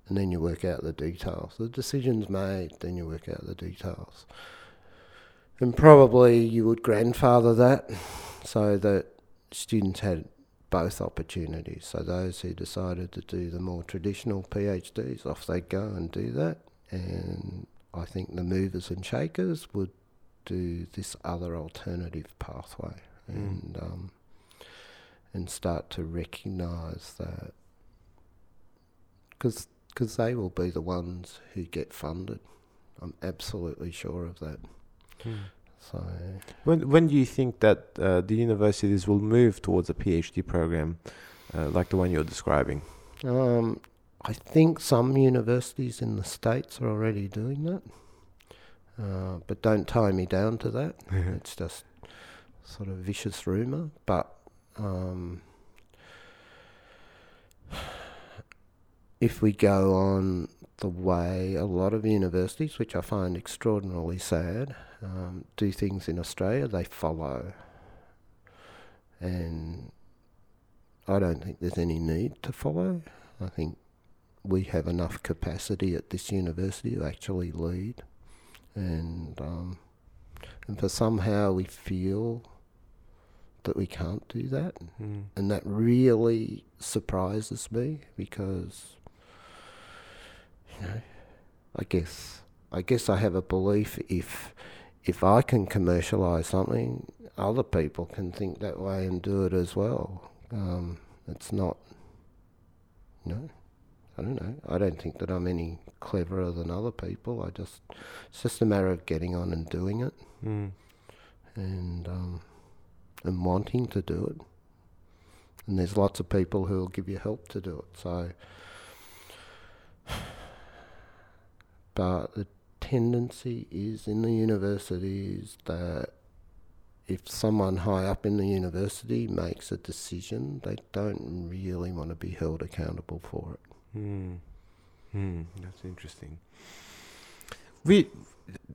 and then you work out the details. The decision's made, then you work out the details. And probably you would grandfather that so that students had both opportunities. So those who decided to do the more traditional PhDs, off they go and do that. And I think the movers and shakers would do this other alternative pathway Mm. and um, and start to recognise that because they will be the ones who get funded. I'm absolutely sure of that. Mm. So When when do you think that uh, the universities will move towards a PhD program uh, like the one you're describing? Um, I think some universities in the States are already doing that. Uh, but don't tie me down to that. it's just sort of vicious rumour. But um, if we go on the way a lot of universities, which I find extraordinarily sad, um, do things in Australia, they follow. And I don't think there's any need to follow. I think we have enough capacity at this university to actually lead, and um, and for somehow we feel that we can't do that, Mm. and that really surprises me because you know I guess I guess I have a belief if if I can commercialize something, other people can think that way and do it as well. Um, it's not, you know, I don't know. I don't think that I'm any cleverer than other people. I just, it's just a matter of getting on and doing it Mm. and um, and wanting to do it. And there's lots of people who will give you help to do it. So, but the tendency is in the universities that if someone high up in the university makes a decision, they don't really want to be held accountable for it. Hmm. Hmm. That's interesting. We,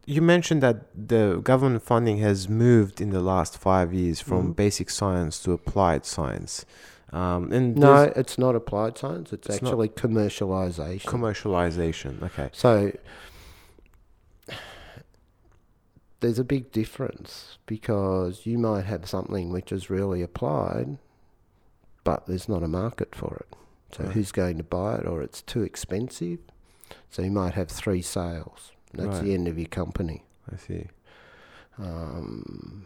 you mentioned that the government funding has moved in the last five years from Mhm. basic science to applied science, um, and No, it's not applied science. It's, It's actually commercialization. commercialization. Okay. So there's a big difference because you might have something which is really applied, but there's not a market for it. So Right. who's going to buy it, or it's too expensive? So you might have three sales. That's Right. the end of your company. I see. Um,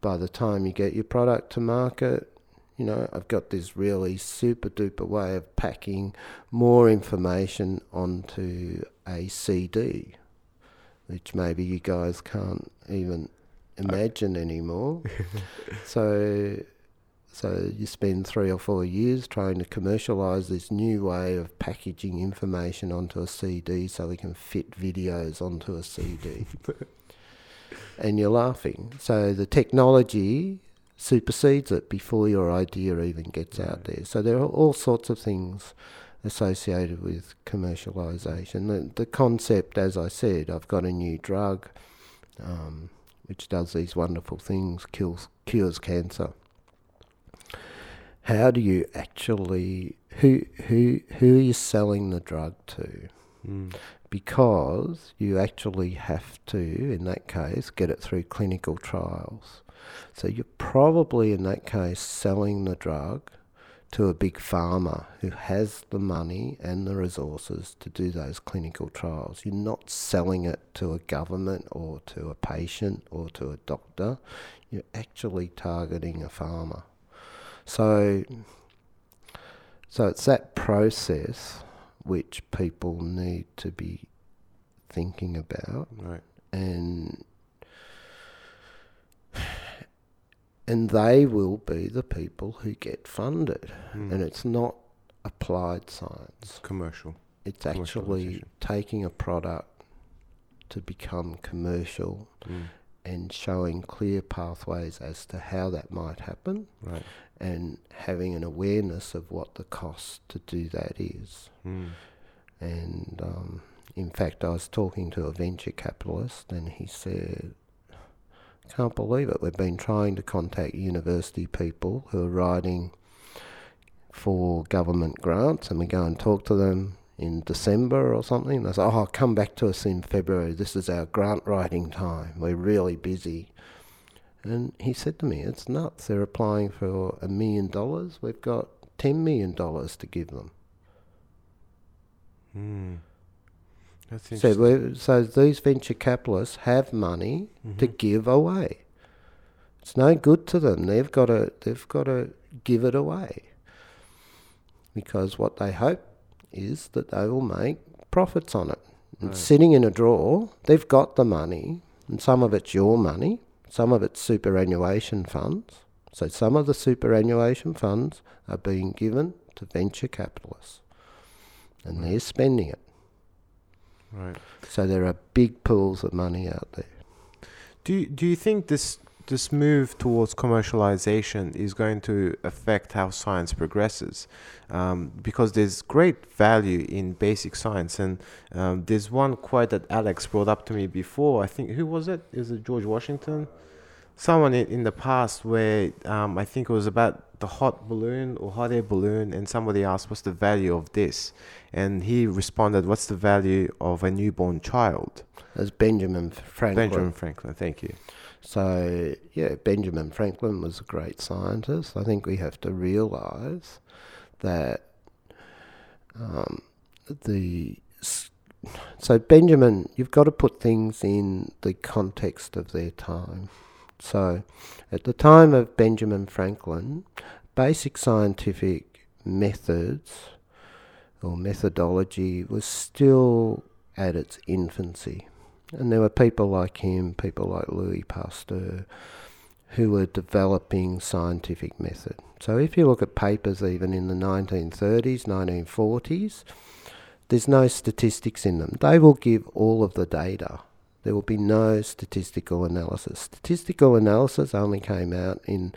by the time you get your product to market, you know, I've got this really super duper way of packing more information onto a CD, which maybe you guys can't even imagine anymore. so, so you spend three or four years trying to commercialize this new way of packaging information onto a CD so we can fit videos onto a CD and you're laughing. So the technology supersedes it before your idea even gets out there. So there are all sorts of things associated with commercialization. The, the concept, as I said, I've got a new drug um, which does these wonderful things, kills cures cancer. How do you actually who who who are you selling the drug to? Mm. because you actually have to, in that case, get it through clinical trials. So you're probably, in that case, selling the drug to a big pharma who has the money and the resources to do those clinical trials. You're not selling it to a government or to a patient or to a doctor. You're actually targeting a pharma. So, so it's that process which people need to be thinking about Right. and and they will be the people who get funded Mm. and it's not applied science It's commercial. it's actually taking a product to become commercial Mm. and showing clear pathways as to how that might happen Right. And having an awareness of what the cost to do that is Mm. And um, in fact, I was talking to a venture capitalist, and he said, "Can't believe it. We've been trying to contact university people who are writing for government grants, and we go and talk to them in December or something. They say, "Oh, come back to us in February. This is our grant writing time. We're really busy." And he said to me, "It's nuts. They're applying for a million dollars. We've got ten million dollars to give them." Mm. That's So, interesting. we're, so these venture capitalists have money to Mhm. give away. It's no good to them. They've got to they've got to give it away because what they hope is that they will make profits on it. Right. sitting in a drawer, they've got the money, and some of it's your money, some of it's superannuation funds. So some of the superannuation funds are being given to venture capitalists, and they're spending it. Right. So there are big pools of money out there. Do you, do you think this this move towards commercialization is going to affect how science progresses? Um, because there's great value in basic science, and um, there's one quote that Alex brought up to me before. I think who was it? Is it George Washington? Someone in, in the past where um, I think it was about the hot balloon or hot air balloon, and somebody asked, "What's the value of this?" And he responded, "What's the value of a newborn child?" There's Benjamin Franklin. Benjamin Franklin. Thank you. So, yeah, Benjamin Franklin was a great scientist. I think we have to realize that um, the so Benjamin, you've got to put things in the context of their time. So, at the time of Benjamin Franklin, basic scientific methods or methodology was still at its infancy. And there were people like him, people like Louis Pasteur, who were developing scientific method. So if you look at papers even in the 1930s, 1940s, there's no statistics in them. They will give all of the data. There will be no statistical analysis. Statistical analysis only came out in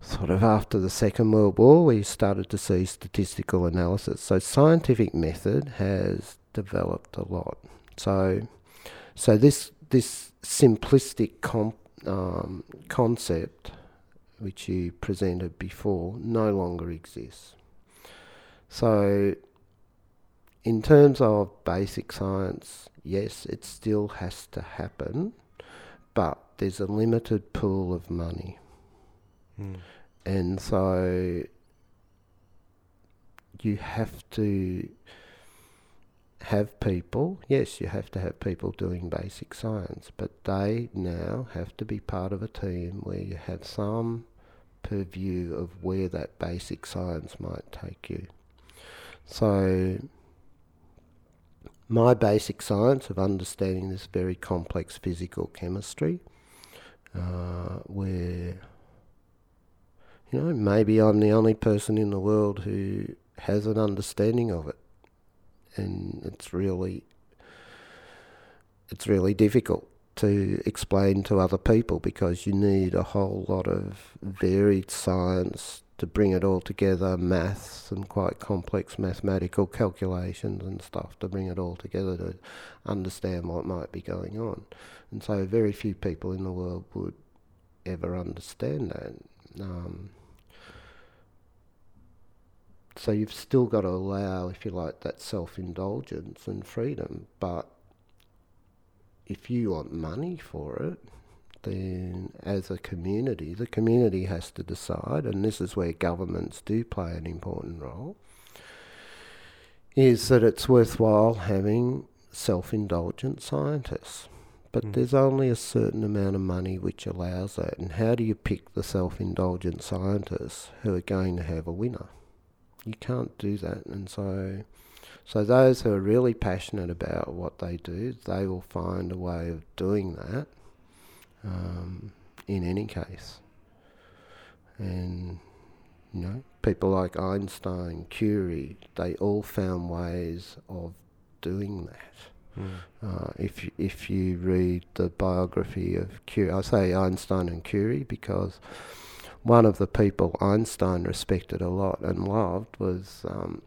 sort of after the Second World War, we started to see statistical analysis. So scientific method has developed a lot. So, so this this simplistic comp, um, concept which you presented before no longer exists. So, in terms of basic science, yes, it still has to happen, but there's a limited pool of money. Mm. And so you have to have people, yes, you have to have people doing basic science, but they now have to be part of a team where you have some purview of where that basic science might take you. So, my basic science of understanding this very complex physical chemistry, uh, where you know, maybe I'm the only person in the world who has an understanding of it. And it's really it's really difficult to explain to other people because you need a whole lot of varied science to bring it all together, maths and quite complex mathematical calculations and stuff to bring it all together to understand what might be going on. And so very few people in the world would ever understand that. Um, so you've still got to allow, if you like, that self-indulgence and freedom. But if you want money for it, then as a community, the community has to decide, and this is where governments do play an important role, is that it's worthwhile having self-indulgent scientists. But Mm. there's only a certain amount of money which allows that. And how do you pick the self-indulgent scientists who are going to have a winner? You can't do that. And so, so those who are really passionate about what they do, they will find a way of doing that. Um, in any case, and you know, people like Einstein, Curie, they all found ways of doing that. Mm. Uh, if you, if you read the biography of Curie, I say Einstein and Curie because one of the people Einstein respected a lot and loved was um,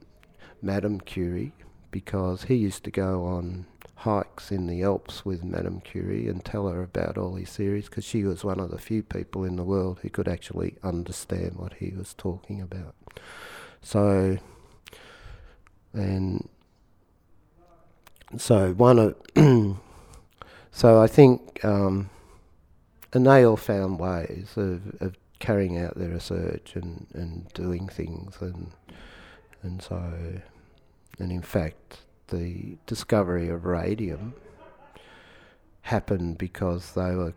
Madame Curie because he used to go on hikes in the Alps with Madame Curie and tell her about all his theories because she was one of the few people in the world who could actually understand what he was talking about. So, and so one of so I think um, and they all found ways of, of carrying out their research and, and doing things and and so and in fact the discovery of radium happened because they were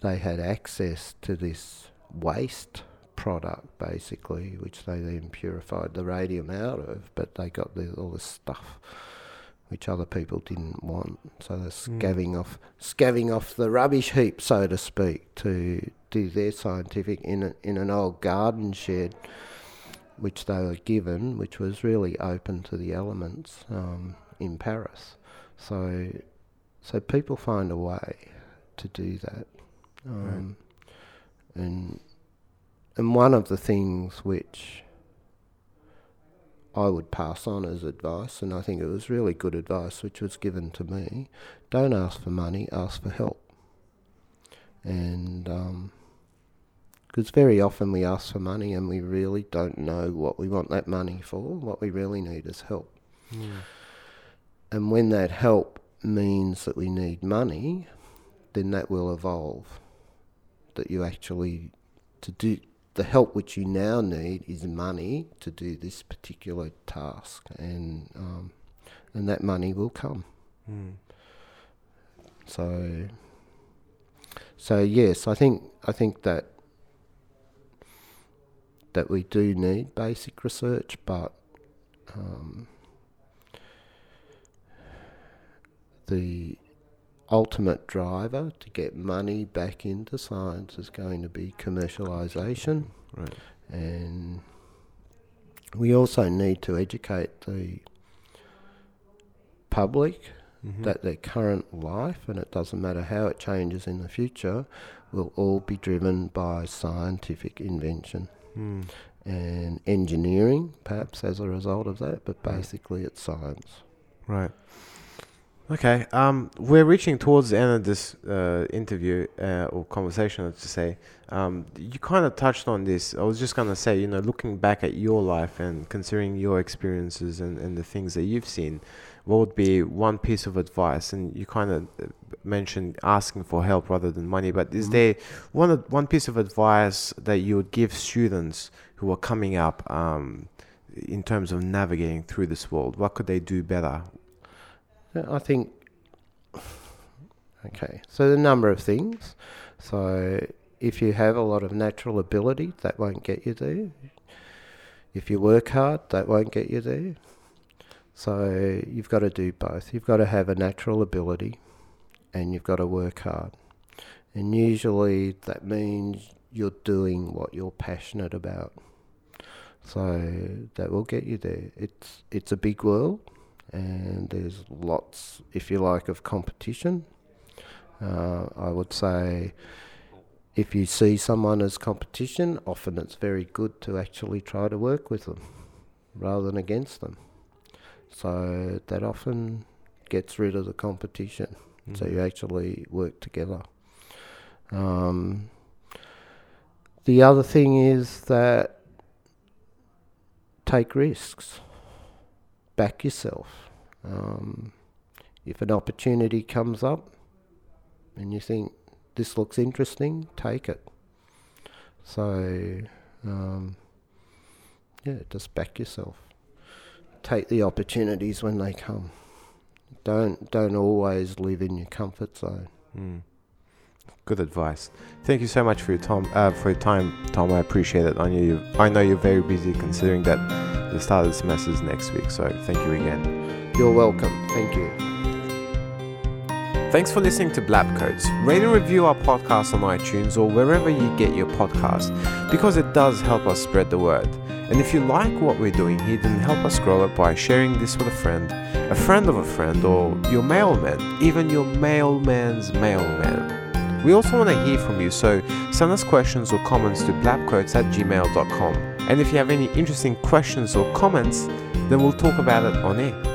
they had access to this waste product basically which they then purified the radium out of but they got the, all this stuff which other people didn't want so they're Mm. off scavenging off the rubbish heap so to speak to do their scientific in a, in an old garden shed which they were given, which was really open to the elements um, in Paris. So, so people find a way to do that, um, and and one of the things which I would pass on as advice, and I think it was really good advice, which was given to me: don't ask for money, ask for help. And um, because very often we ask for money and we really don't know what we want that money for. What we really need is help. Mm. And when that help means that we need money, then that will evolve. That you actually, to do the help which you now need is money to do this particular task. And um, and that money will come. Mm. So, so yes, I think I think that that we do need basic research, but um, the ultimate driver to get money back into science is going to be commercialisation, Right. and we also need to educate the public Mhm. that their current life, and it doesn't matter how it changes in the future, will all be driven by scientific invention Mm. and engineering, perhaps as a result of that, but basically it's science. Right. Okay. Um, we're reaching towards the end of this uh, interview uh, or conversation, let's just say. Um, you kind of touched on this. I was just gonna say, you know, looking back at your life and considering your experiences and, and the things that you've seen, what would be one piece of advice? And you kind of mentioned asking for help rather than money. But is Mhm. there one one piece of advice that you would give students who are coming up um, in terms of navigating through this world? What could they do better? I think. Okay, so the number of things. So if you have a lot of natural ability, that won't get you there. If you work hard, that won't get you there. So you've got to do both. You've got to have a natural ability, and you've got to work hard. And usually that means you're doing what you're passionate about. So that will get you there. It's it's a big world and there's lots, if you like, of competition. Uh, I would say if you see someone as competition, often it's very good to actually try to work with them rather than against them. So that often gets rid of the competition. So you actually work together. Um, the other thing is that take risks back yourself. Um, if an opportunity comes up and you think this looks interesting, take it. So, um, yeah, just back yourself. Take the opportunities when they come. Don't don't always live in your comfort zone. Mm. Good advice. Thank you so much for your time. Uh, for your time, Tom. I appreciate it. I know you. I know you're very busy, considering that the start of the semester is next week. So thank you again. You're welcome. Thank you. Thanks for listening to Blab Coats. Rate and review our podcast on iTunes or wherever you get your podcast, because it does help us spread the word. And if you like what we're doing here, then help us grow it by sharing this with a friend, a friend of a friend, or your mailman, even your mailman's mailman. We also want to hear from you, so send us questions or comments to blabcoats at gmail.com. And if you have any interesting questions or comments, then we'll talk about it on air.